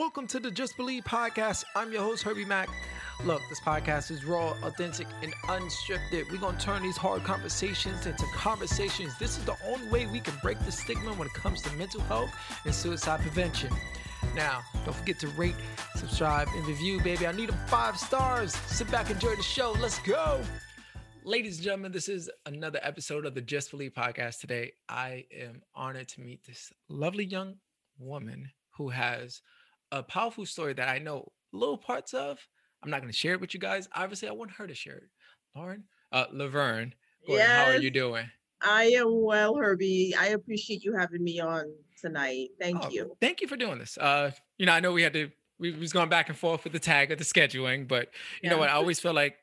Welcome to the Just Believe podcast. I'm your host, Herbie Mack. Look, this podcast is raw, authentic, and unscripted. We're going to turn these hard conversations into conversations. This is the only way we can break the stigma when it comes to mental health and suicide prevention. Now, don't forget to rate, subscribe, and review, baby. I need them five stars. Sit back, enjoy the show. Let's go. Ladies and gentlemen, this is another episode of the Just Believe podcast. Today, I am honored to meet this lovely young woman who has a powerful story that I know little parts of. I'm not going to share it with you guys. Obviously, I want her to share it. Lauren, uh, Laverne, Gordon, how are you doing? I am well, Herbie. I appreciate you having me on tonight. Thank Oh, you. Thank you for doing this. Uh, you know, I know we had to, we was going back and forth with the tag of the scheduling, but you know what? I always feel like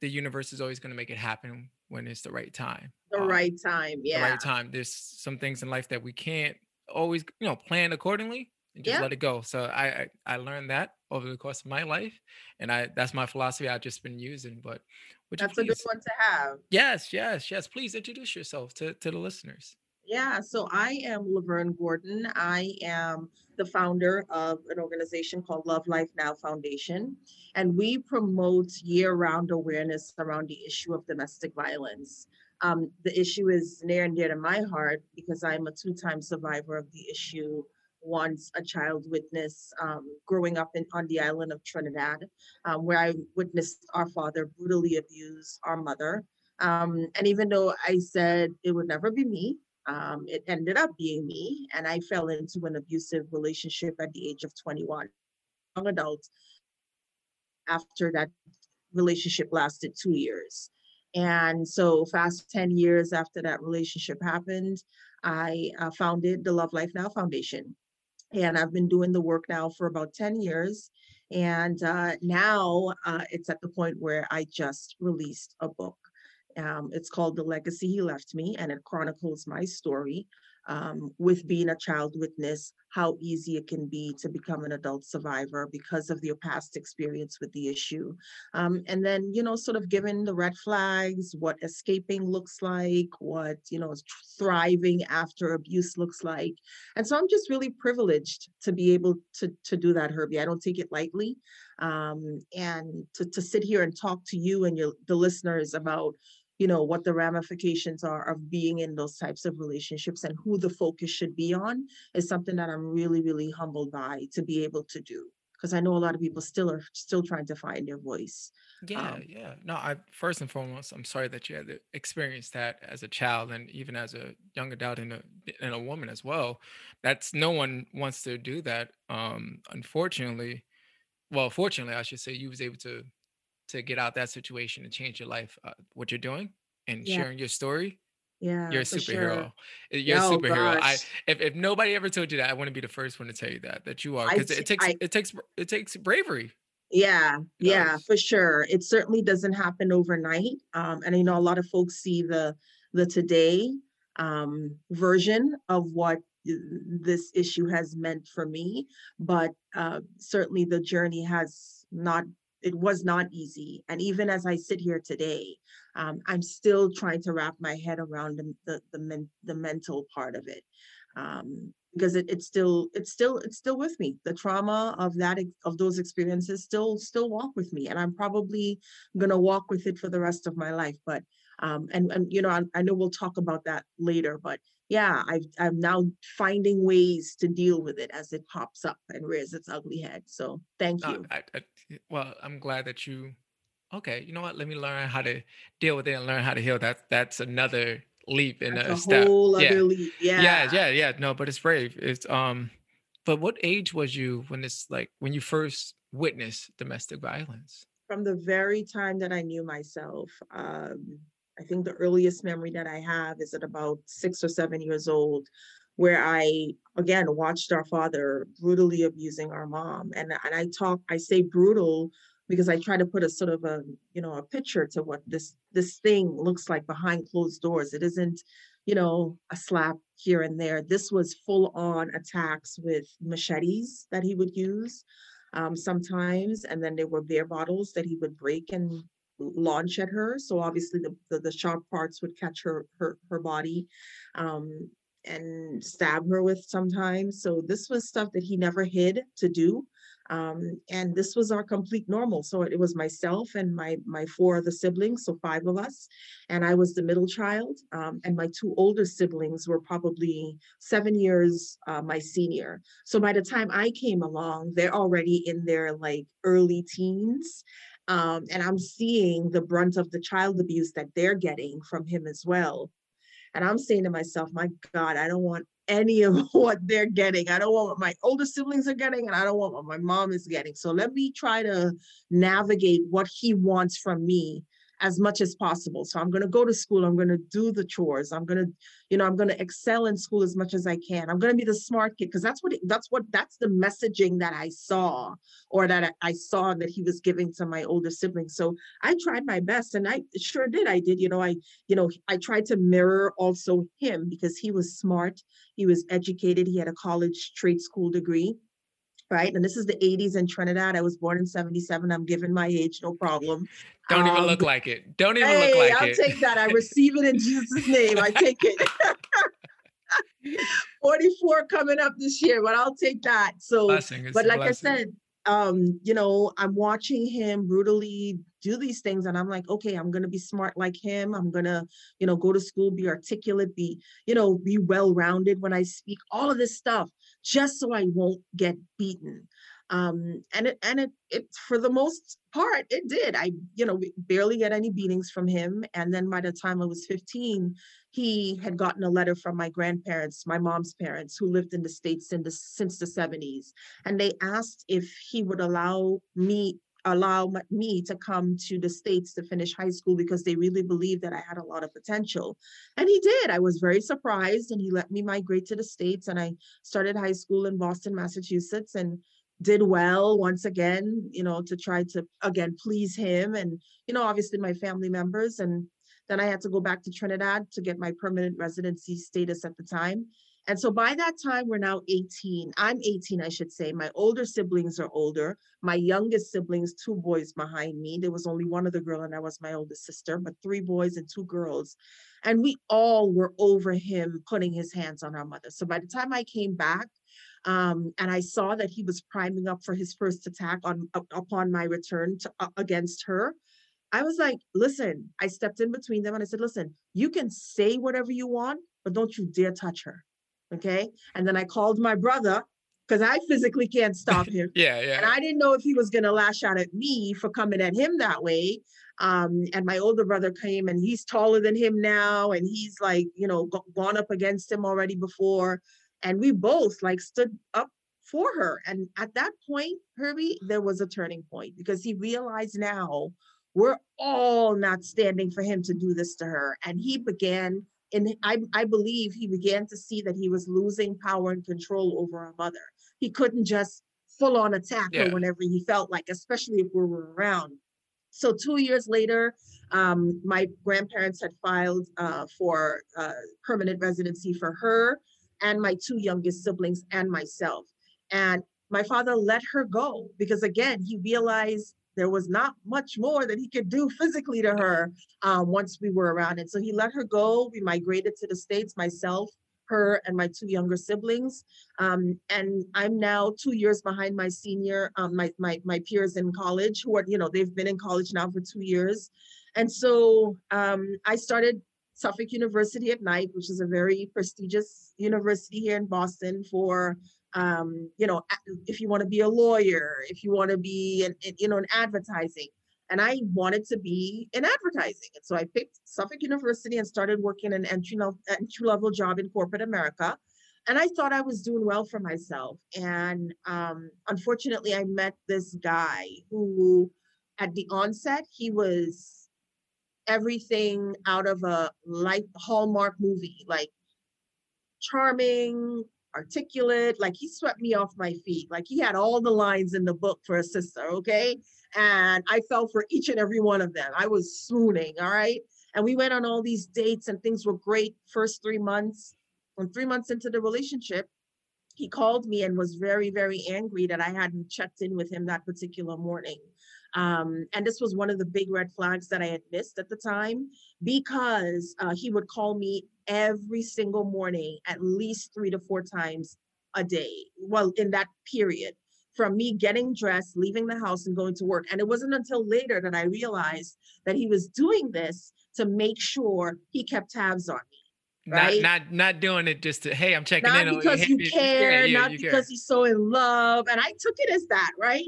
the universe is always going to make it happen when it's the right time. The Um, right time. yeah. the Yeah. right time. There's some things in life that we can't always, you know, plan accordingly and just Yeah. let it go. So I, I learned that over the course of my life, and I that's my philosophy I've just been using. But would you That's a good one to have. Yes, yes, yes. Please introduce yourself to to the listeners. Yeah. So I am Laverne Gordon. I am the founder of an organization called Love Life Now Foundation, and we promote year round awareness around the issue of domestic violence. Um, the issue is near and dear to my heart because I'm a two time survivor of the issue. Once a child witness um, growing up in, on the island of Trinidad, um, where I witnessed our father brutally abuse our mother. Um, and even though I said it would never be me, um, it ended up being me. And I fell into an abusive relationship at the age of 21, young adult. After that relationship lasted two years. And so, fast 10 years after that relationship happened, I uh, founded the Love Life Now Foundation. And I've been doing the work now for about 10 years. And uh, now uh, it's at the point where I just released a book. Um, it's called The Legacy He Left Me, and it chronicles my story um, with being a child witness, how easy it can be to become an adult survivor because of your past experience with the issue. Um, and then, you know, sort of given the red flags, what escaping looks like, what, you know, thriving after abuse looks like. And so I'm just really privileged to be able to, to do that, Herbie. I don't take it lightly. Um, and to, to sit here and talk to you and your, the listeners about you know what the ramifications are of being in those types of relationships and who the focus should be on is something that i'm really really humbled by to be able to do because i know a lot of people still are still trying to find their voice Yeah, Um, yeah. No, I first and foremost, I'm sorry that you had to experience that as a child and even as a young adult and a and a woman as well. That's no one wants to do that. Um, unfortunately, well, fortunately, I should say, you was able to to get out that situation and change your life. Uh, what you're doing and Yeah. sharing your story, yeah you're a sure. superhero. Uh, You're a Oh, superhero. I if, if nobody ever told you that, I want to be the first one to tell you that that you are because it takes I- it takes it takes bravery. Yeah, yeah, for sure. It certainly doesn't happen overnight. Um, and I know a lot of folks see the the today um, version of what uh, this issue has meant for me, but uh, certainly the journey has not. It was not easy, and even as I sit here today, um, I'm still trying to wrap my head around the the the, men, the mental part of it. Um, because it, it's still it's still it's still with me the trauma of that of those experiences still still walk with me and i'm probably gonna walk with it for the rest of my life but um and and you know i, I know we'll talk about that later but yeah i've i'm now finding ways to deal with it as it pops up and rears its ugly head so thank you I, I, well, I'm glad that you. Okay, you know what? Let me learn how to deal with it and learn how to heal. That that's another leap in a a step. whole Yeah, other leap yeah, yeah yeah, yeah. No, but it's brave. It's um. But what age was you when this like when you first witnessed domestic violence? from the very time that I knew myself. Um, I think the earliest memory that I have is at about six or seven years old, where I again watched our father brutally abusing our mom. And, and I talk, I say brutal because I try to put a sort of a, you know, a picture to what this this thing looks like behind closed doors. It isn't, you know, a slap here and there. This was full on attacks with machetes that he would use um, sometimes, and then there were beer bottles that he would break and launch at her. So obviously the the, the sharp parts would catch her her her body, um, and stab her with sometimes. So this was stuff that he never hid to do. Um, and this was our complete normal. So it was myself and my my four other siblings, so five of us, and I was the middle child. Um, and my two older siblings were probably seven years uh, my senior. So by the time I came along, they're already in their like early teens. Um, and I'm seeing the brunt of the child abuse that they're getting from him as well. And I'm saying to myself, my God, I don't want any of what they're getting. I don't want what my older siblings are getting, and I don't want what my mom is getting. So let me try to navigate what he wants from me as much as possible. So I'm going to go to school. I'm going to do the chores. I'm going to, you know, I'm going to excel in school as much as I can. I'm going to be the smart kid because that's what that's what that's the messaging that I saw or that I saw that he was giving to my older siblings. So I tried my best and I sure did. I did, you know, I, you know, I tried to mirror also him because he was smart. He was educated. He had a college trade school degree right? And this is the 80s in Trinidad. I was born in 77. I'm giving my age, no problem. Don't even um, look like it. Don't even hey, look like I'll it. I'll take that. I receive it in Jesus' name. I take it. 44 coming up this year, but I'll take that. So, but like I said, um, you know, I'm watching him brutally do these things, and I'm like, okay, I'm gonna be smart like him. I'm gonna, you know, go to school, be articulate, be, you know, be well-rounded when I speak, all of this stuff, just so I won't get beaten. Um, and it and it it for the most part it did. I, you know, barely get any beatings from him. And then by the time I was 15, he had gotten a letter from my grandparents, my mom's parents, who lived in the States in the, since the 70s. And they asked if he would allow me allow me to come to the states to finish high school because they really believed that I had a lot of potential. And he did. I was very surprised and he let me migrate to the states and I started high school in Boston, Massachusetts and did well once again, you know, to try to again please him and you know obviously my family members and then I had to go back to Trinidad to get my permanent residency status at the time. And so by that time, we're now 18. I'm 18, I should say. My older siblings are older. My youngest siblings, two boys behind me. There was only one other girl, and that was my oldest sister, but three boys and two girls. And we all were over him putting his hands on our mother. So by the time I came back, um, and I saw that he was priming up for his first attack on upon my return to, uh, against her. I was like, listen, I stepped in between them and I said, listen, you can say whatever you want, but don't you dare touch her. Okay. And then I called my brother because I physically can't stop him. yeah, yeah. And I didn't know if he was going to lash out at me for coming at him that way. Um, and my older brother came and he's taller than him now. And he's like, you know, gone up against him already before. And we both like stood up for her. And at that point, Herbie, there was a turning point because he realized now we're all not standing for him to do this to her. And he began, and I, I believe he began to see that he was losing power and control over our mother. He couldn't just full on attack yeah. her whenever he felt like, especially if we were around. So two years later, um, my grandparents had filed uh, for uh, permanent residency for her and my two youngest siblings and myself. And my father let her go because again, he realized there was not much more that he could do physically to her um, once we were around. And so he let her go. We migrated to the States, myself, her, and my two younger siblings. Um, and I'm now two years behind my senior, um, my, my, my peers in college who are, you know, they've been in college now for two years. And so um, I started Suffolk University at night, which is a very prestigious university here in Boston for um, you know, if you want to be a lawyer, if you want to be, in, you know, in advertising. And I wanted to be in advertising. And so I picked Suffolk University and started working an entry level, entry level job in corporate America. And I thought I was doing well for myself. And um, unfortunately, I met this guy who, at the onset, he was everything out of a light Hallmark movie, like charming, articulate. Like he swept me off my feet. Like he had all the lines in the book for a sister, okay? And I fell for each and every one of them. I was swooning, all right? And we went on all these dates and things were great first three months. When three months into the relationship, he called me and was very, very angry that I hadn't checked in with him that particular morning. Um, and this was one of the big red flags that I had missed at the time because uh, he would call me every single morning, at least three to four times a day. Well, in that period, from me getting dressed, leaving the house, and going to work. And it wasn't until later that I realized that he was doing this to make sure he kept tabs on me. Right? Not not not doing it just to hey, I'm checking not in. because on you care, yeah, not you because he's so in love. And I took it as that, right?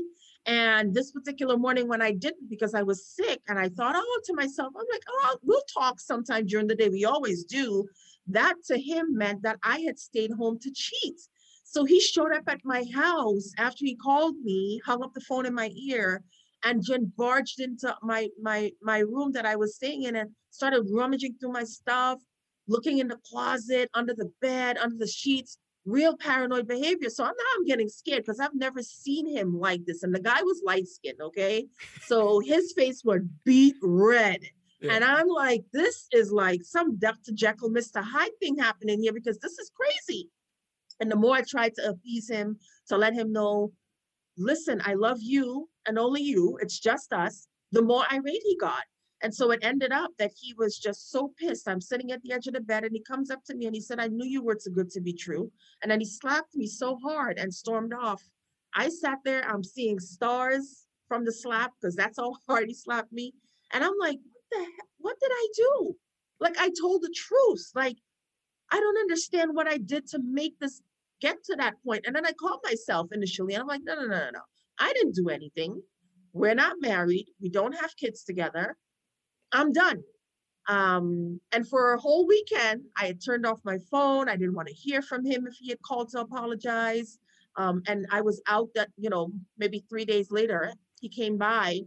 And this particular morning when I didn't because I was sick and I thought, oh, to myself, I'm like, oh, we'll talk sometime during the day. We always do. That to him meant that I had stayed home to cheat. So he showed up at my house after he called me, hung up the phone in my ear, and then barged into my my my room that I was staying in and started rummaging through my stuff, looking in the closet, under the bed, under the sheets, real paranoid behavior. So now I'm getting scared because I've never seen him like this. And the guy was light skinned, okay? So his face was beat red. Yeah. And I'm like, this is like some Dr. Jekyll, Mr. Hyde thing happening here because this is crazy. And the more I tried to appease him, to let him know, listen, I love you and only you, it's just us, the more irate he got. And so it ended up that he was just so pissed. I'm sitting at the edge of the bed and he comes up to me and he said, I knew you were too good to be true. And then he slapped me so hard and stormed off. I sat there, I'm seeing stars from the slap because that's how hard he slapped me. And I'm like, what the heck? What did I do? Like I told the truth. Like I don't understand what I did to make this get to that point. And then I called myself initially and I'm like, no, no, no, no, no. I didn't do anything. We're not married. We don't have kids together. I'm done. Um, and for a whole weekend, I had turned off my phone. I didn't want to hear from him if he had called to apologize. Um, and I was out that, you know, maybe three days later, he came by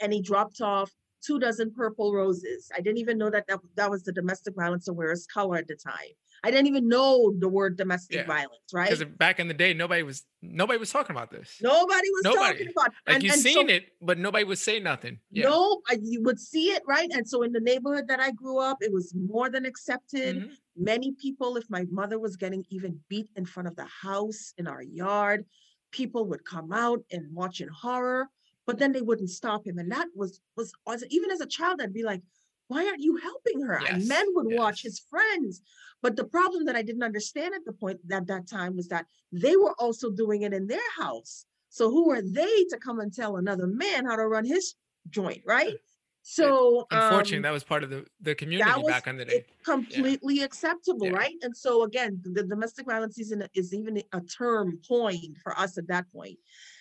and he dropped off two dozen purple roses. I didn't even know that that, that was the domestic violence awareness color at the time. I didn't even know the word domestic yeah. violence, right? Because back in the day, nobody was nobody was talking about this. Nobody was nobody. talking about. Like and, you and seen so, it, but nobody would say nothing. Yeah. No, you would see it, right? And so in the neighborhood that I grew up, it was more than accepted. Mm-hmm. Many people, if my mother was getting even beat in front of the house in our yard, people would come out and watch in horror, but then they wouldn't stop him. And that was was even as a child, I'd be like, why aren't you helping her? Yes. And men would yes. watch his friends. But the problem that I didn't understand at the point at that time was that they were also doing it in their house. So who are they to come and tell another man how to run his joint, right? So unfortunately, um, that was part of the, the community back in the day. Completely yeah. acceptable, yeah. right? And so again, the domestic violence season is even a term coined for us at that point.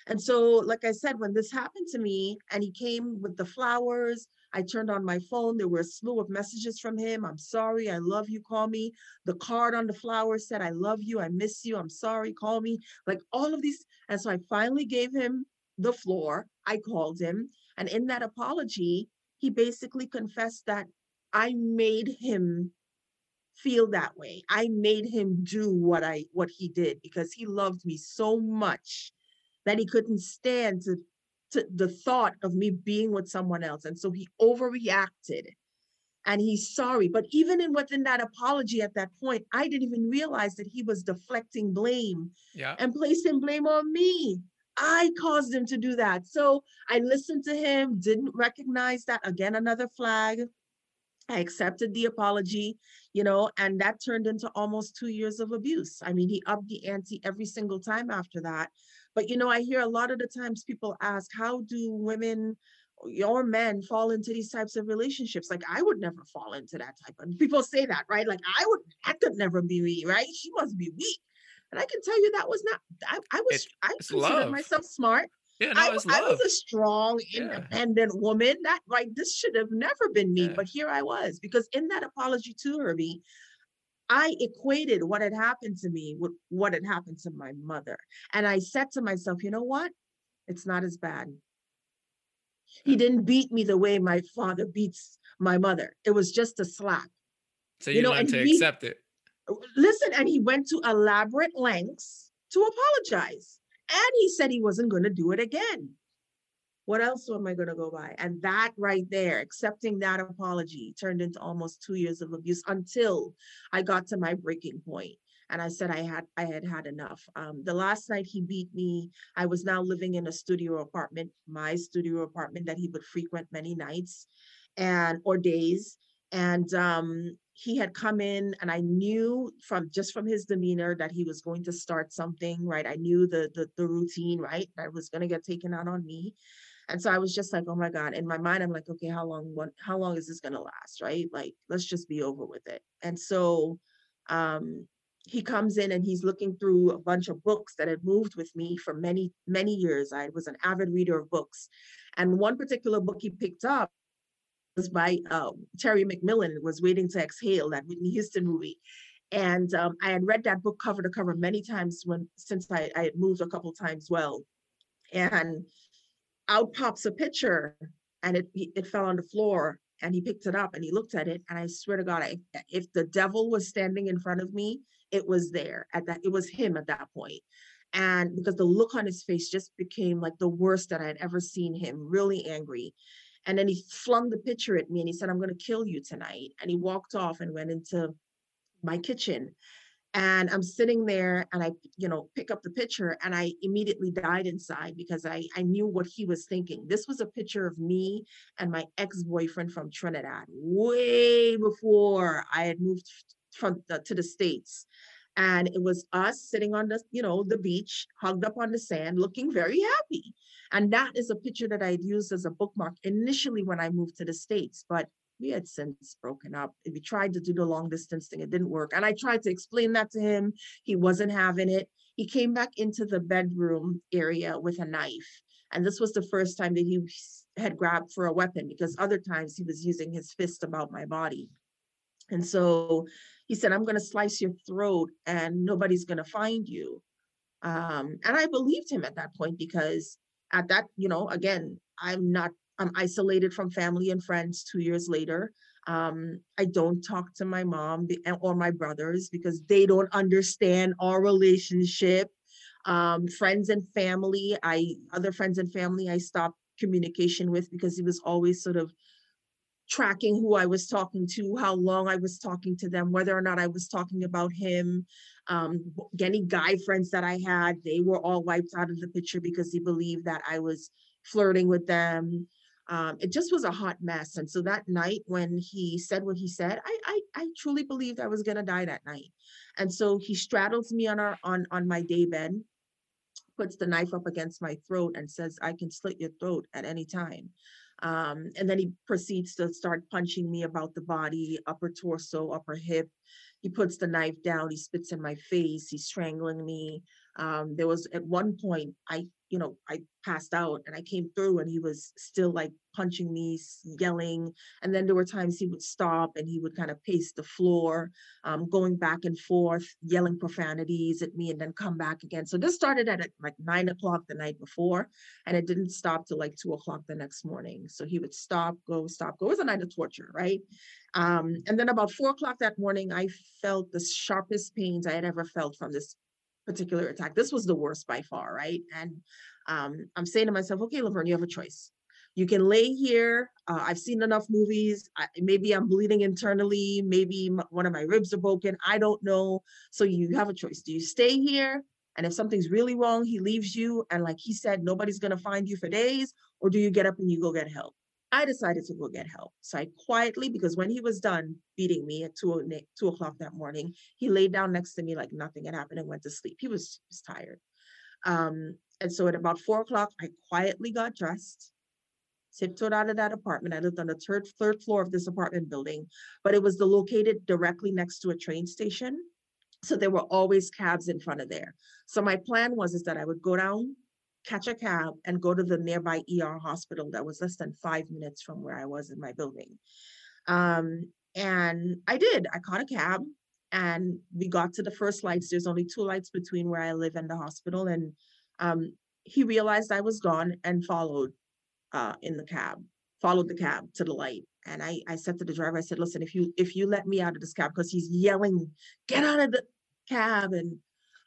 And so, like I said, when this happened to me, and he came with the flowers, I turned on my phone. There were a slew of messages from him. I'm sorry. I love you. Call me. The card on the flower said, I love you. I miss you. I'm sorry. Call me. Like all of these. And so I finally gave him the floor. I called him. And in that apology, he basically confessed that I made him feel that way. I made him do what I what he did because he loved me so much that he couldn't stand to to the thought of me being with someone else. And so he overreacted and he's sorry. But even in within that apology at that point, I didn't even realize that he was deflecting blame yeah. and placing blame on me. I caused him to do that. So I listened to him, didn't recognize that. Again, another flag. I accepted the apology, you know, and that turned into almost two years of abuse. I mean, he upped the ante every single time after that. But you know, I hear a lot of the times people ask, how do women or men fall into these types of relationships? Like I would never fall into that type of people say that, right? Like I would that could never be me, right? She must be weak. And I can tell you that was not I, I was it's, I considered love. myself smart. Yeah, no, I, I, was a strong, independent yeah. woman. That right, this should have never been me, yeah. but here I was. Because in that apology to Herbie, I equated what had happened to me with what had happened to my mother. And I said to myself, you know what? It's not as bad. He didn't beat me the way my father beats my mother. It was just a slap. So you, you know, learned to he, accept it. Listen, and he went to elaborate lengths to apologize. And he said he wasn't going to do it again what else am I going to go by? And that right there, accepting that apology turned into almost two years of abuse until I got to my breaking point. And I said I had I had had enough. Um, the last night he beat me, I was now living in a studio apartment, my studio apartment that he would frequent many nights and or days. and um, he had come in and I knew from just from his demeanor that he was going to start something, right? I knew the the, the routine, right? That was gonna get taken out on me. And so I was just like, oh my God. In my mind, I'm like, okay, how long, what, how long is this gonna last? Right? Like, let's just be over with it. And so um he comes in and he's looking through a bunch of books that had moved with me for many, many years. I was an avid reader of books. And one particular book he picked up was by uh, Terry McMillan, was Waiting to Exhale, that Whitney Houston movie. And um, I had read that book cover to cover many times when since I, I had moved a couple times well. And out pops a picture and it it fell on the floor and he picked it up and he looked at it and I swear to God, I, if the devil was standing in front of me, it was there at that it was him at that point and because the look on his face just became like the worst that i had ever seen him really angry and then he flung the picture at me and he said, I'm going to kill you tonight. And he walked off and went into my kitchen. And I'm sitting there and I, you know, pick up the picture and I immediately died inside because I, I knew what he was thinking. This was a picture of me and my ex-boyfriend from Trinidad, way before I had moved from the, to the States and it was us sitting on the you know the beach hugged up on the sand looking very happy and that is a picture that i'd used as a bookmark initially when i moved to the states but we had since broken up. We tried to do the long distance thing it didn't work and i tried to explain that to him. He wasn't having it. He came back into the bedroom area with a knife and this was the first time that he had grabbed for a weapon because other times he was using his fist about my body. And so he said, I'm going to slice your throat and nobody's going to find you. Um, and I believed him at that point because at that, you know, again, I'm not, I'm isolated from family and friends two years later. Um, I don't talk to my mom or my brothers because they don't understand our relationship. Um, friends and family, I, other friends and family, I stopped communication with because he was always sort of tracking who I was talking to, how long I was talking to them, whether or not I was talking about him. Um, any guy friends that I had, they were all wiped out of the picture because he believed that I was flirting with them. Um, it just was a hot mess. And so that night when he said what he said, I I, I truly believed I was gonna die that night. And so he straddles me on our on on my day bed, puts the knife up against my throat and says, I can slit your throat at any time. Um, and then he proceeds to start punching me about the body, upper torso, upper hip. He puts the knife down, he spits in my face, he's strangling me. Um, there was at one point I you know, I passed out and I came through and he was still like punching me, yelling. And then there were times he would stop and he would kind of pace the floor, um, going back and forth, yelling profanities at me and then come back again. So this started at like nine o'clock the night before and it didn't stop till like two o'clock the next morning. So he would stop, go, stop, go. It was a night of torture, right? Um, and then about four o'clock that morning, I felt the sharpest pains I had ever felt from this particular attack. This was the worst by far, right? And um, I'm saying to myself, okay, Laverne, you have a choice. You can lay here. Uh, I've seen enough movies. I, maybe I'm bleeding internally. Maybe m- one of my ribs are broken. I don't know. So you have a choice. Do you stay here? And if something's really wrong, he leaves you. And like he said, nobody's going to find you for days. Or do you get up and you go get help? I decided to go get help. So I quietly, because when he was done beating me at two, two o'clock that morning, he laid down next to me like nothing had happened and went to sleep. He was, he was tired. Um, and so at about four o'clock, I quietly got dressed, tiptoed out of that apartment. I lived on the third, third floor of this apartment building, but it was the, located directly next to a train station. So there were always cabs in front of there. So my plan was is that I would go down catch a cab and go to the nearby ER hospital that was less than five minutes from where I was in my building. Um, and I did. I caught a cab and we got to the first lights. There's only two lights between where I live and the hospital. And um, he realized I was gone and followed uh, in the cab, followed the cab to the light. And I, I said to the driver, I said, listen, if you if you let me out of this cab, because he's yelling, get out of the cab and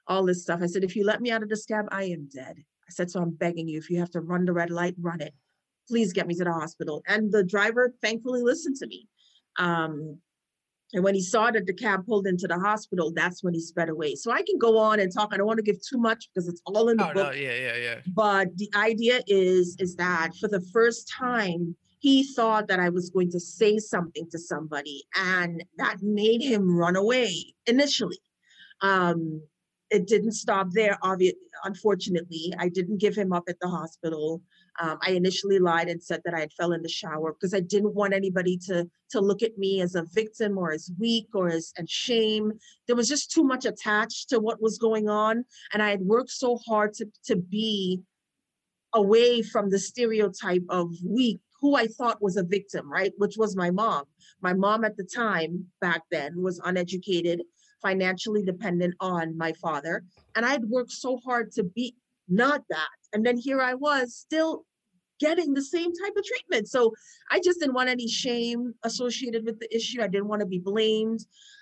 all this stuff. I said, if you let me out of this cab, I am dead. I said, so I'm begging you, if you have to run the red light, run it. Please get me to the hospital. And the driver thankfully listened to me. Um, and when he saw that the cab pulled into the hospital, that's when he sped away. So I can go on and talk. I don't want to give too much because it's all in the oh, book. No, yeah, yeah, yeah. But the idea is is that for the first time, he thought that I was going to say something to somebody, and that made him run away initially. Um, it didn't stop there, obviously. Unfortunately, I didn't give him up at the hospital. Um, I initially lied and said that I had fell in the shower because I didn't want anybody to to look at me as a victim or as weak or as and shame. There was just too much attached to what was going on, and I had worked so hard to to be away from the stereotype of weak who I thought was a victim, right? Which was my mom. My mom at the time back then was uneducated, financially dependent on my father. And I'd worked so hard to be not that. And then here I was still getting the same type of treatment. So I just didn't want any shame associated with the issue. I didn't want to be blamed.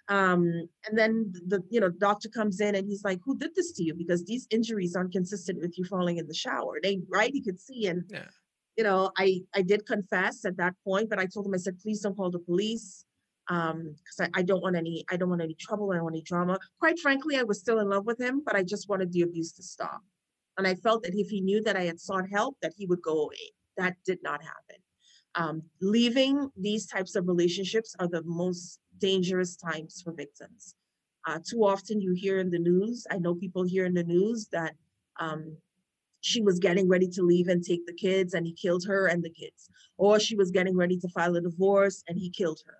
Um, and then the you know doctor comes in and he's like, "Who did this to you?" Because these injuries aren't consistent with you falling in the shower. They right, he could see, and yeah. you know, I I did confess at that point, but I told him I said, "Please don't call the police." Um because I, I don't want any i don't want any trouble i don't want any drama quite frankly i was still in love with him but i just wanted the abuse to stop and I felt that if he knew that I had sought help, that he would go away. That did not happen. Um, leaving these types of relationships are the most dangerous times for victims. Uh, too often you hear in the news, I know people hear in the news that um, she was getting ready to leave and take the kids and he killed her and the kids. Or she was getting ready to file a divorce and he killed her.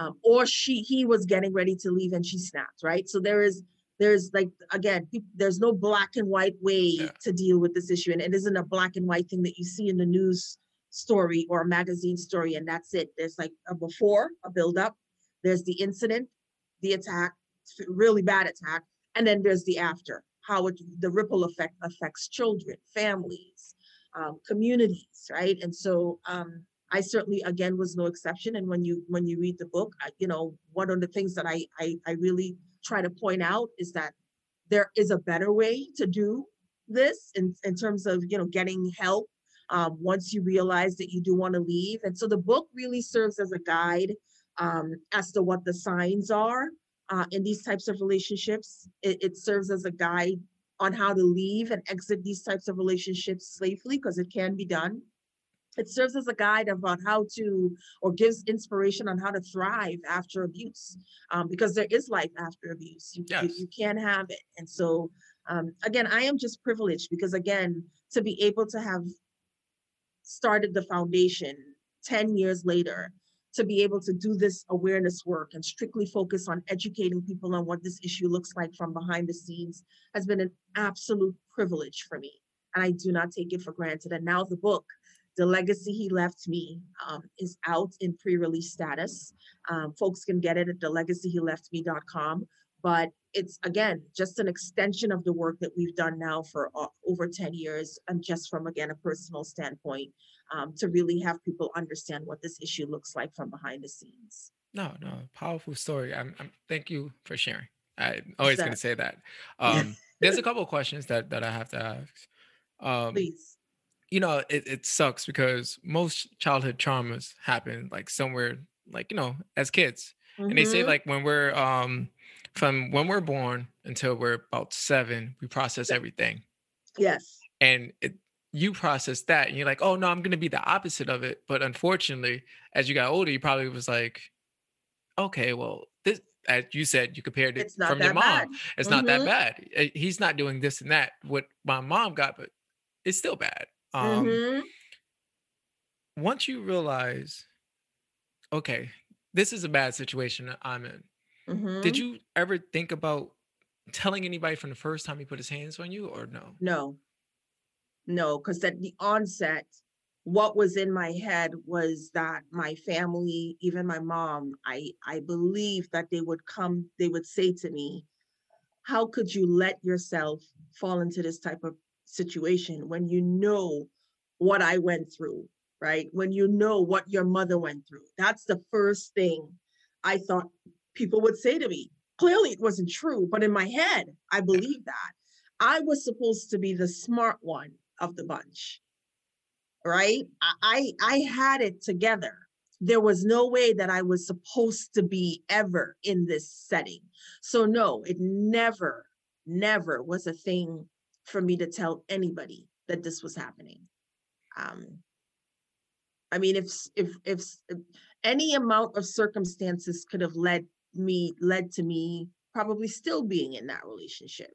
Um, or she he was getting ready to leave and she snapped, right? So there is there's like again there's no black and white way yeah. to deal with this issue and it isn't a black and white thing that you see in the news story or a magazine story and that's it there's like a before a build up there's the incident the attack really bad attack and then there's the after how it, the ripple effect affects children families um, communities right and so um, i certainly again was no exception. And when you when you read the book I, you know one of the things that i i, I really try to point out is that there is a better way to do this in, in terms of you know getting help um, once you realize that you do want to leave. And so the book really serves as a guide um, as to what the signs are uh, in these types of relationships. It, it serves as a guide on how to leave and exit these types of relationships safely because it can be done it serves as a guide about how to or gives inspiration on how to thrive after abuse um, because there is life after abuse. You, yes. you, you can have it. And so um, again i am just privileged because again to be able to have started the foundation 10 years later to be able to do this awareness work and strictly focus on educating people on what this issue looks like from behind the scenes has been an absolute privilege for me and i do not take it for granted. And now the book the legacy he left me um, is out in pre-release status. Um, folks can get it at thelegacyheleftme.com. But it's again just an extension of the work that we've done now for uh, over 10 years, and just from again a personal standpoint, um, to really have people understand what this issue looks like from behind the scenes. No, no, powerful story. I'm, I'm thank you for sharing. I'm always going to say that. Um, there's a couple of questions that that I have to ask. Um, Please you know, it, it sucks because most childhood traumas happen like somewhere, like, you know, as kids. Mm-hmm. And they say mm-hmm. like when we're um from when we're born until we're about seven, we process everything. Yes. And it, you process that and you're like, oh no, I'm gonna be the opposite of it. But unfortunately, as you got older, you probably was like, okay, well, this as you said, you compared it from your mom. Bad. It's mm-hmm. not that mm-hmm. bad. Eh, he's not doing this and that. What my mom got, but it's still bad. Um, mm-hmm. Once you realize, okay, this is a bad situation I'm in. Mm-hmm. Did you ever think about telling anybody from the first time he put his hands on you, or no? No, no, because at the onset, what was in my head was that my family, even my mom, I I believe that they would come, they would say to me, "How could you let yourself fall into this type of situation when you know what I went through, right? When you know what your mother went through. That's the first thing I thought people would say to me. Clearly, it wasn't true, but in my head, I believed that. I was supposed to be the smart one of the bunch, right? I, I had it together. There was no way that I was supposed to be ever in this setting. So, no, it never, never was a thing for me to tell anybody that this was happening. Um, I mean, if if if, if any amount of circumstances could have led me led to me probably still being in that relationship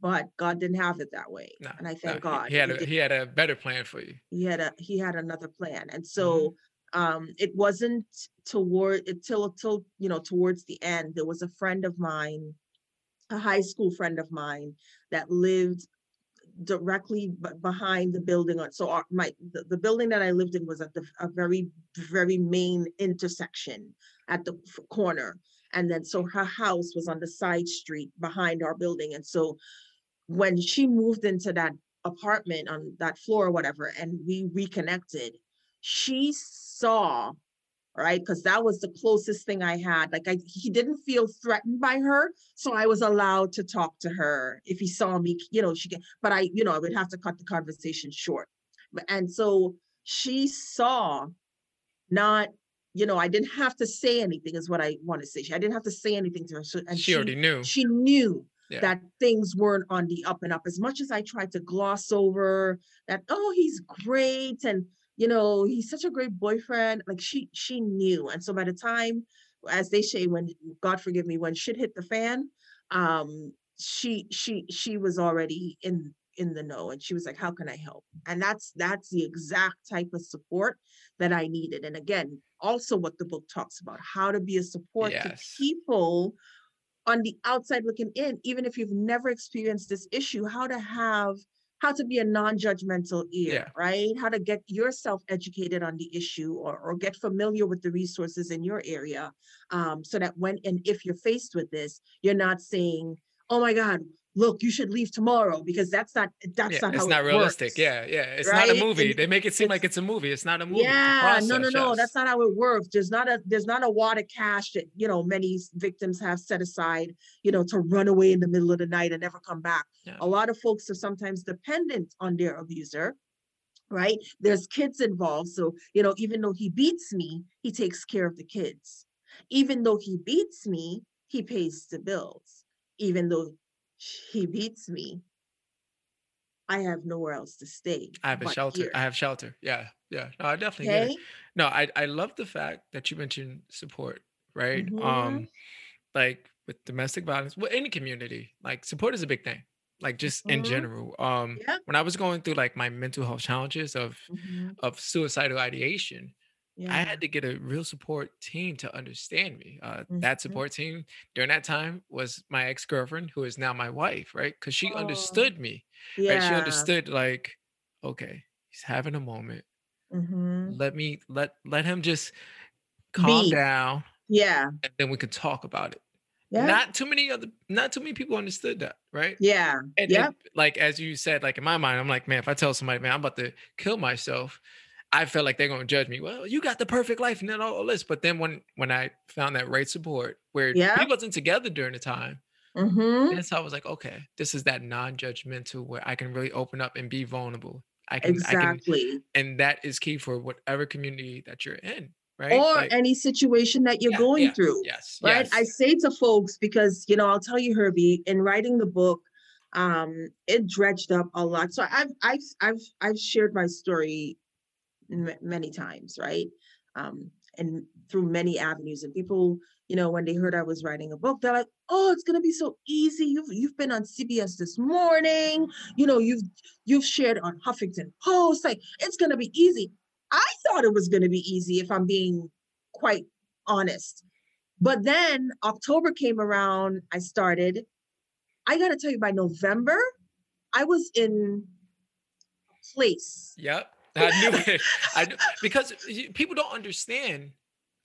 but God didn't have it that way. No, and I thank he, God. he had He a he had a better plan for you. he had a he had another plan and Mm-hmm. so um it wasn't toward until till you know towards the end there was a friend of mine a high school friend of mine that lived directly behind the building so our, my the, the building that i lived in was at the a very very main intersection at the corner. And then so her house was on the side street behind our building. And so when she moved into that apartment on that floor or whatever and we reconnected she saw right? Because that was the closest thing i had. Like i he didn't feel threatened by her so i was allowed to talk to her if he saw me you know she but i you know i would have to cut the conversation short. But- and so she saw not you know i didn't have to say anything is what i want to say. She- i didn't have to say anything to her so, and she, already knew. she knew Yeah. that things weren't on the up and up. As much as i tried to gloss over that oh he's great and you know he's such a great boyfriend like she she knew and so by the time as they say when god forgive me when shit hit the fan um she she she was already in in the know and she was like how can i help? And that's that's the exact type of support that i needed and again also what the book talks about how to be a support to people on the outside looking in, even if you've never experienced this issue, how to have how to be a non-judgmental ear, Yeah. right? How to get yourself educated on the issue or, or get familiar with the resources in your area. Um, so that when and if you're faced with this, you're not saying, oh my God, look, you should leave tomorrow because that's not that's yeah, not it's how not it realistic. works. Yeah, yeah. It's not a movie. And they make it seem like it's- it's a movie. It's not a movie. It's a Yeah, no, no, no. yes. That's not how it works. There's not a there's not a wad of cash that you know many victims have set aside, you know, to run away in the middle of the night and never come back. Yeah. A lot of folks are sometimes dependent on their abuser, right? There's kids involved, so you know, even though he beats me, he takes care of the kids. Even though he beats me, he pays the bills. Even though he beats me, I have nowhere else to stay. I have a shelter. here, I have shelter. Yeah, yeah. No, I definitely get it. No, I I love the fact that you mentioned support, right? Mhm. Um, like with domestic violence, well, any community, like support is a big thing. Like just in Mhm. general. Um, Yeah. when I was going through like my mental health challenges of Mhm. of suicidal ideation, I had to get a real support team to understand me. Uh, that Mhm. support team during that time was my ex girlfriend, who is now my wife, right? Because she Oh, understood me, right? She understood like, okay, he's having a moment. Mhm. Let me let let him just calm Be. down, Yeah. and then we could talk about it. Yeah. Not too many other, not too many people understood that, right? yeah. And, Yep. and like as you said, like in my mind, I'm like, man, if I tell somebody, man, I'm about to kill myself, I felt like they're gonna judge me. Well, you got the perfect life and then all this. But then when when I found that right support where Yeah. we wasn't together during the time, hmm then so I was like, okay, this is that non-judgmental where I can really open up and be vulnerable. I can, I can, and that is key for whatever community that you're in, right? Or Like, any situation that you're yeah, going yeah, through. Yes, Right. yes. I say to folks because you know, I'll tell you, Herbie, in writing the book, um, it dredged up a lot. So I've I've I've I've shared my story m- many times, right? Um, and through many avenues. And people, you know, when they heard I was writing a book, they're like, "Oh, it's gonna be so easy. You've you've been on CBS this morning. You know, you've you've shared on Huffington Post. Like, it's gonna be easy." I thought it was gonna be easy, if I'm being quite honest. But then October came around. I started. I gotta tell you, by November, I was in place. Yep. I knew it. I because people don't understand.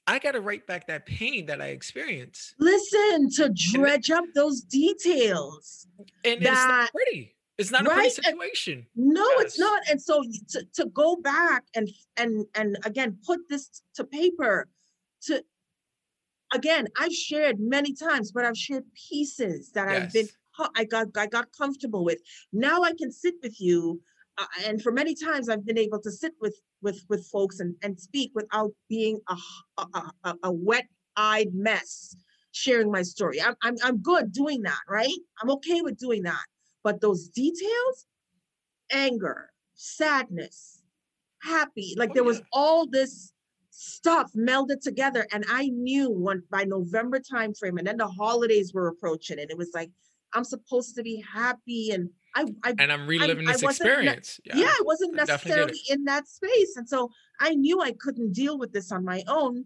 I got to write back that pain that I experienced, Listen to dredge up those details. and that, it's not pretty. It's not a pretty Right, and- situation. No, it's not. And so to, to go back and and and again put this to paper to again, I've shared many times, but I've shared pieces that I've been I got I got comfortable with. Now I can sit with you, Uh, and for many times I've been able to sit with with with folks and and speak without being a a wet-eyed mess sharing my story. I'm, I'm I'm good doing that, right? I'm okay with doing that. But those details, anger, sadness, happy. Like Oh, there was all this stuff melded together. And I knew when by November timeframe, and then the holidays were approaching, and it was like, I'm supposed to be happy. And I, I And I'm reliving I this wasn't ne- experience. yeah, I wasn't I definitely get it. necessarily in that space. And so I knew I couldn't deal with this on my own.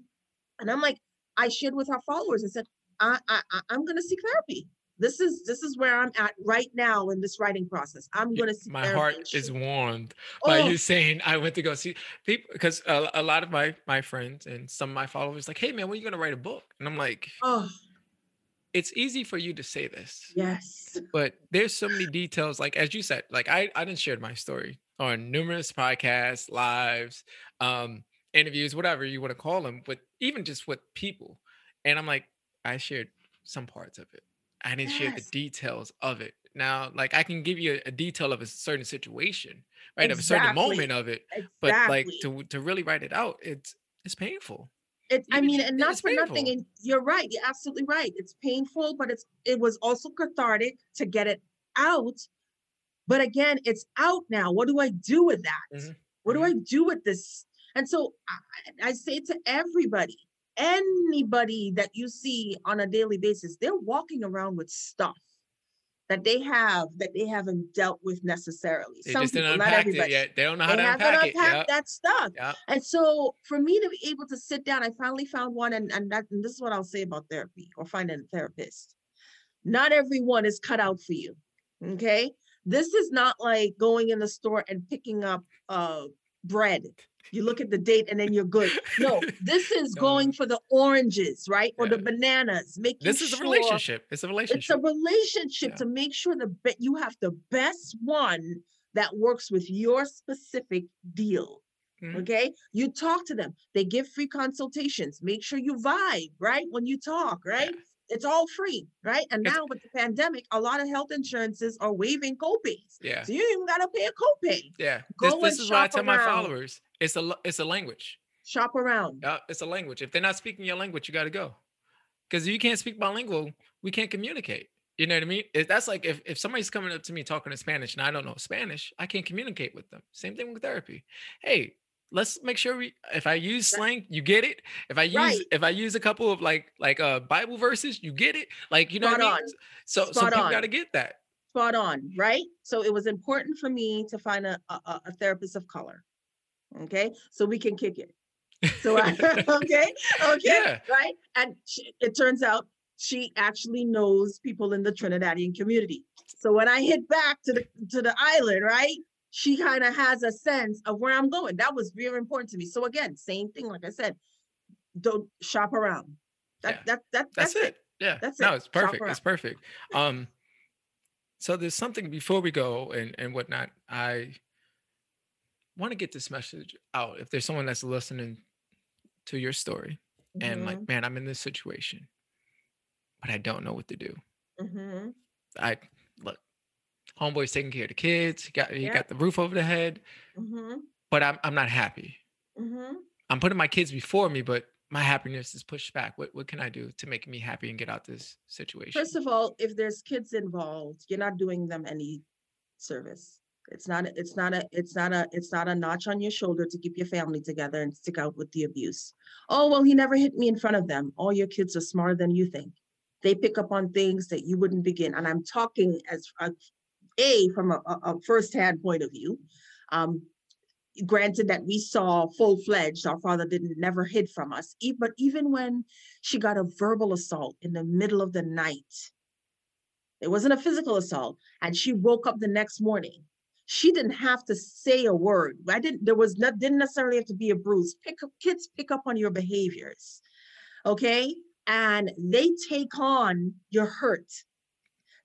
And I'm like, I shared with our followers and said, I, I, I- I'm going to seek therapy. This is this is where I'm at right now in this writing process. I'm going to My heart is warmed by Oh, you saying I went to go see people because a, a lot of my my friends and some of my followers like, hey man, when are you gonna write a book? And I'm like, oh, it's easy for you to say this, yes. but there's so many details. Like as you said, like I I didn't share my story on numerous podcasts, lives, um, interviews, whatever you want to call them, but even just with people. And I'm like, I shared some parts of it. I didn't share the details of it. Now, like I can give you a, a detail of a certain situation, right? Exactly. Of a certain moment of it, Exactly. but like to to really write it out, it's it's painful. It's, I mean, and not for nothing. And you're right. You're absolutely right. It's painful, but it's it was also cathartic to get it out. But again, it's out now. What do I do with that? Mhm, What do mhm. I do with this? And so I, I say to everybody, anybody that you see on a daily basis, they're walking around with stuff that they have that they haven't dealt with necessarily. They Some just people, not unpack it everybody yet. They don't know how they to unpack it. unpacked that stuff. yeah. And so for me to be able to sit down, I finally found one, and, and that and this is what I'll say about therapy or finding a therapist. Not everyone is cut out for you. Okay. This is not like going in the store and picking up uh bread. You look at the date and then you're good. No, this is No, going for the oranges, right? Or the bananas. Making This is a relationship. It's a relationship. it's a relationship. Yeah. to make sure the be- you have the best one that works with your specific deal. Mhm. Okay, you talk to them. They give free consultations. Make sure you vibe right when you talk. Right, Yeah. it's all free. Right, and It's- now with the pandemic, a lot of health insurances are waiving copays, Yeah. so you even gotta pay a copay. Yeah. Go This, this is what I tell my followers. It's a it's a language. Shop around. Yeah, it's a language. If they're not speaking your language, you got to go. Because if you can't speak bilingual, we can't communicate. You know what I mean? If that's like if, if somebody's coming up to me talking in Spanish and I don't know Spanish, I can't communicate with them. Same thing with therapy. Hey, let's make sure we if I use slang, you get it. If I use Right. if I use a couple of like like uh Bible verses, you get it. Like you know Spot what I mean? on. So so Spot people on. got to get that. Spot on. Right. So it was important for me to find a, a- a therapist of color. Okay, so we can kick it. So I, okay, okay, Yeah. right? And she, it turns out she actually knows people in the Trinidadian community. So when I hit back to the to the island, right? She kind of has a sense of where I'm going. That was very important to me. So again, same thing. Like I said, don't shop around. That Yeah. that, that That's, that's, it. Yeah. That's no, it. No, it's perfect. It's perfect. Um, so there's something before we go and and whatnot. I want to get this message out. If there's someone that's listening to your story and Mhm, like, man, I'm in this situation, but I don't know what to do. mhm. I look, homeboy's taking care of the kids. He got he Yeah. got the roof over the head, Mhm, but I'm I'm not happy. mhm. I'm putting my kids before me, but my happiness is pushed back. What what can I do to make me happy and get out this situation? First of all, if there's kids involved, you're not doing them any service. It's not, it's not a, it's not a, it's not a notch on your shoulder to keep your family together and stick out with the abuse. Oh, well, he never hit me in front of them. All your kids are smarter than you think. They pick up on things that you wouldn't begin. And I'm talking as a, a from a, a firsthand point of view. Um, granted that we saw full fledged, our father didn't never hid from us. But even when she got a verbal assault in the middle of the night, it wasn't a physical assault, and she woke up the next morning. She didn't have to say a word. I didn't. There was not didn't necessarily have to be a bruise. Pick up kids pick up on your behaviors, okay, and they take on your hurt.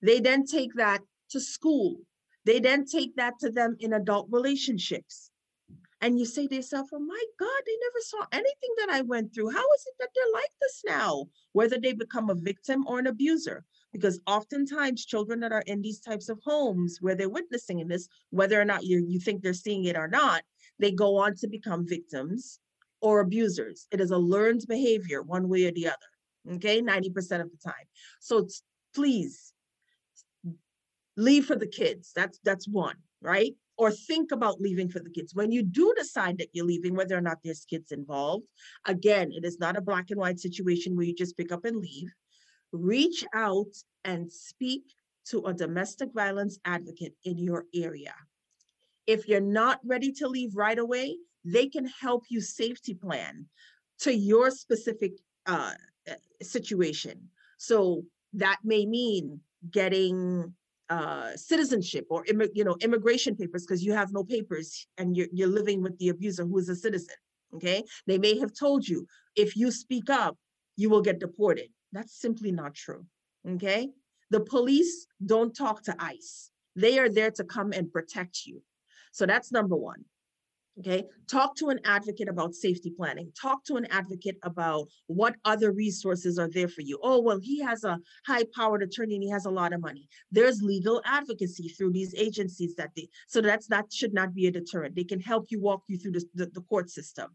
They then take that to school. They then take that to them in adult relationships. And you say to yourself, oh my God, they never saw anything that I went through. How is it that they're like this now? Whether they become a victim or an abuser. Because oftentimes children that are in these types of homes where they're witnessing this, whether or not you, you think they're seeing it or not, they go on to become victims or abusers. It is a learned behavior one way or the other. Okay, 90% of the time. So please leave for the kids. That's that's one, right? or think about leaving for the kids. When you do decide that you're leaving, whether or not there's kids involved, again, it is not a black and white situation where you just pick up and leave. Reach out and speak to a domestic violence advocate in your area. If you're not ready to leave right away, they can help you safety plan to your specific uh, situation. So that may mean getting uh, citizenship or you know immigration papers because you have no papers and you're, you're living with the abuser who is a citizen okay they may have told you if you speak up you will get deported that's simply not true okay the police don't talk to ICE they are there to come and protect you so that's number one Okay, talk to an advocate about safety planning. Talk to an advocate about what other resources are there for you. Oh, well, he has a high powered attorney and he has a lot of money. There's legal advocacy through these agencies that they, so that's not, should not be a deterrent. They can help you walk you through the, the, the court system.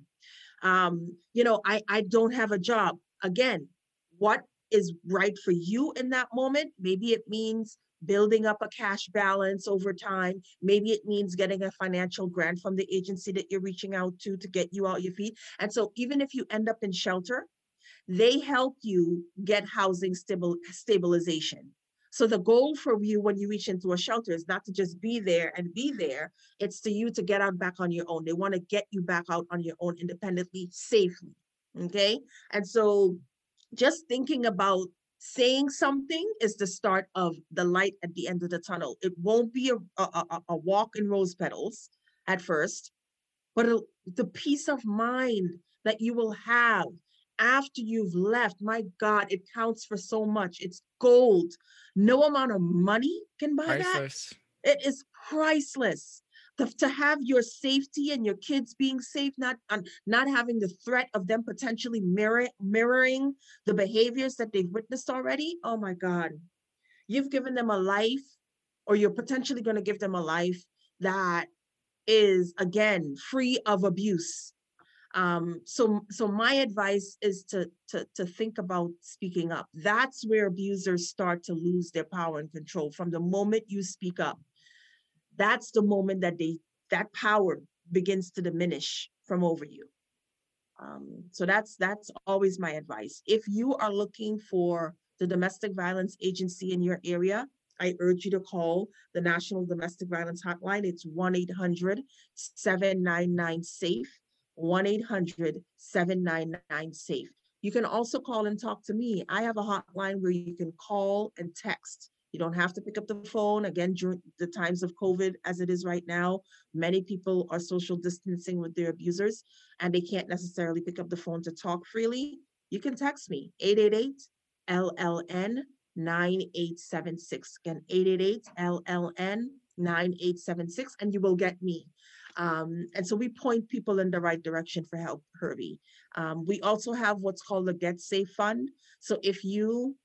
Um, you know, I, I don't have a job. Again, what is right for you in that moment? Maybe it means building up a cash balance over time. Maybe it means getting a financial grant from the agency that you're reaching out to to get you out your feet. And so even if you end up in shelter, they help you get housing stable stabilization. So the goal for you when you reach into a shelter is not to just be there and be there. It's to you to get out back on your own. They want to get you back out on your own independently, safely. Okay. And so just thinking about saying something is the start of the light at the end of the tunnel. It won't be a, a, a walk in rose petals at first, but the peace of mind that you will have after you've left, my God, it counts for so much. It's gold. No amount of money can buy priceless. that. It is priceless to, to have your safety and your kids being safe, not um, not having the threat of them potentially mirror, mirroring the behaviors that they've witnessed already. Oh my God, you've given them a life, or you're potentially going to give them a life that is again free of abuse. Um, so so my advice is to, to to think about speaking up. That's where abusers start to lose their power and control from the moment you speak up that's the moment that they that power begins to diminish from over you. Um, so that's that's always my advice. If you are looking for the domestic violence agency in your area, I urge you to call the National Domestic Violence Hotline. It's 1 800 799 SAFE, 1 800 799 SAFE. You can also call and talk to me. I have a hotline where you can call and text. You don't have to pick up the phone. Again, during the times of COVID, as it is right now, many people are social distancing with their abusers and they can't necessarily pick up the phone to talk freely. You can text me 888 LLN 9876. Again, 888 LLN 9876, and you will get me. Um, and so we point people in the right direction for help, Herbie. Um, we also have what's called a Get Safe Fund. So if you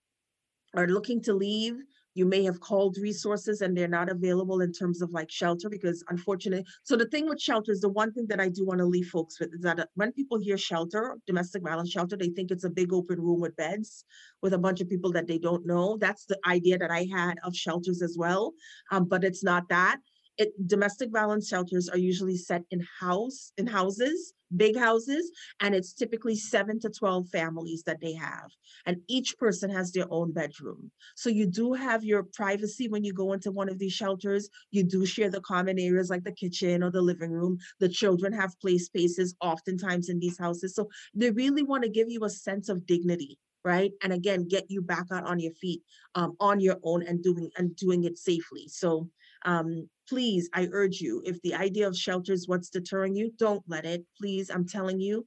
are looking to leave you may have called resources and they're not available in terms of like shelter because unfortunately so the thing with shelter is the one thing that i do want to leave folks with is that uh, when people hear shelter domestic violence shelter they think it's a big open room with beds with a bunch of people that they don't know. That's the idea that i had of shelters as well um, but it's not that it, domestic violence shelters are usually set in house in houses big houses and it's typically 7 to 12 families that they have and each person has their own bedroom. So you do have your privacy when you go into one of these shelters. You do share the common areas like the kitchen or the living room. The children have play spaces oftentimes in these houses. So they really want to give you a sense of dignity right? And again get you back out on your feet um, on your own and doing and doing it safely. So um, please, I urge you, if the idea of shelter is what's deterring you, don't let it. Please, I'm telling you,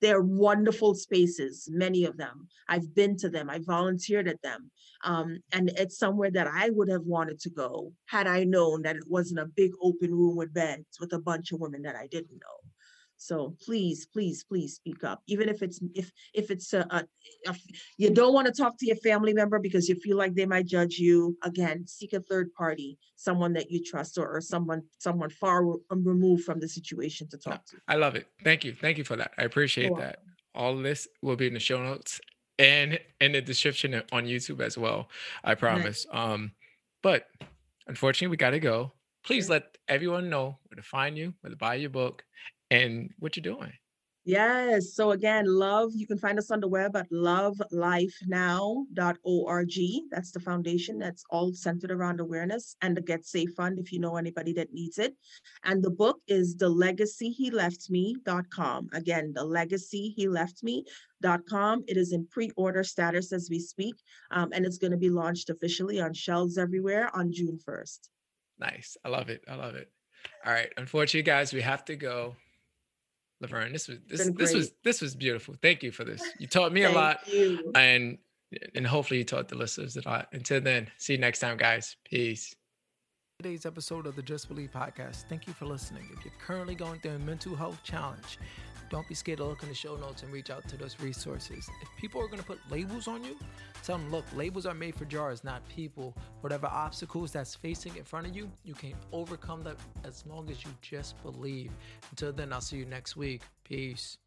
they're wonderful spaces, many of them. I've been to them, I volunteered at them. Um, and it's somewhere that I would have wanted to go had I known that it wasn't a big open room with beds with a bunch of women that I didn't know. So please, please, please speak up. Even if it's if if it's a, a, a, you don't want to talk to your family member because you feel like they might judge you. Again, seek a third party, someone that you trust, or, or someone someone far removed from the situation to talk to. I love it. Thank you. Thank you for that. I appreciate that. All this will be in the show notes and in the description on YouTube as well. I promise. Nice. Um, but unfortunately, we got to go. please let everyone know where to find you, where to buy your book, and what you're doing. Yes. So again, love, you can find us on the web at lovelifenow.org. That's the foundation that's all centered around awareness and the Get Safe Fund if you know anybody that needs it. And the book is the legacy he left me.com. Again, the legacy he left me.com. It is in pre-order status as we speak. Um, and it's going to be launched officially on shelves everywhere on June 1st. Nice. I love it. I love it. All right. Unfortunately, guys, we have to go. Laverne, this was this this was this was beautiful. Thank you for this. You taught me a lot, you. and and hopefully you taught the listeners a lot. Until then, see you next time, guys. Peace. Today's episode of the Just Believe podcast. Thank you for listening. If you're currently going through a mental health challenge, don't be scared to look in the show notes and reach out to those resources. If people are going to put labels on you, tell them, look, labels are made for jars, not people. Whatever obstacles that's facing in front of you, you can overcome them as long as you just believe. Until then, I'll see you next week. Peace.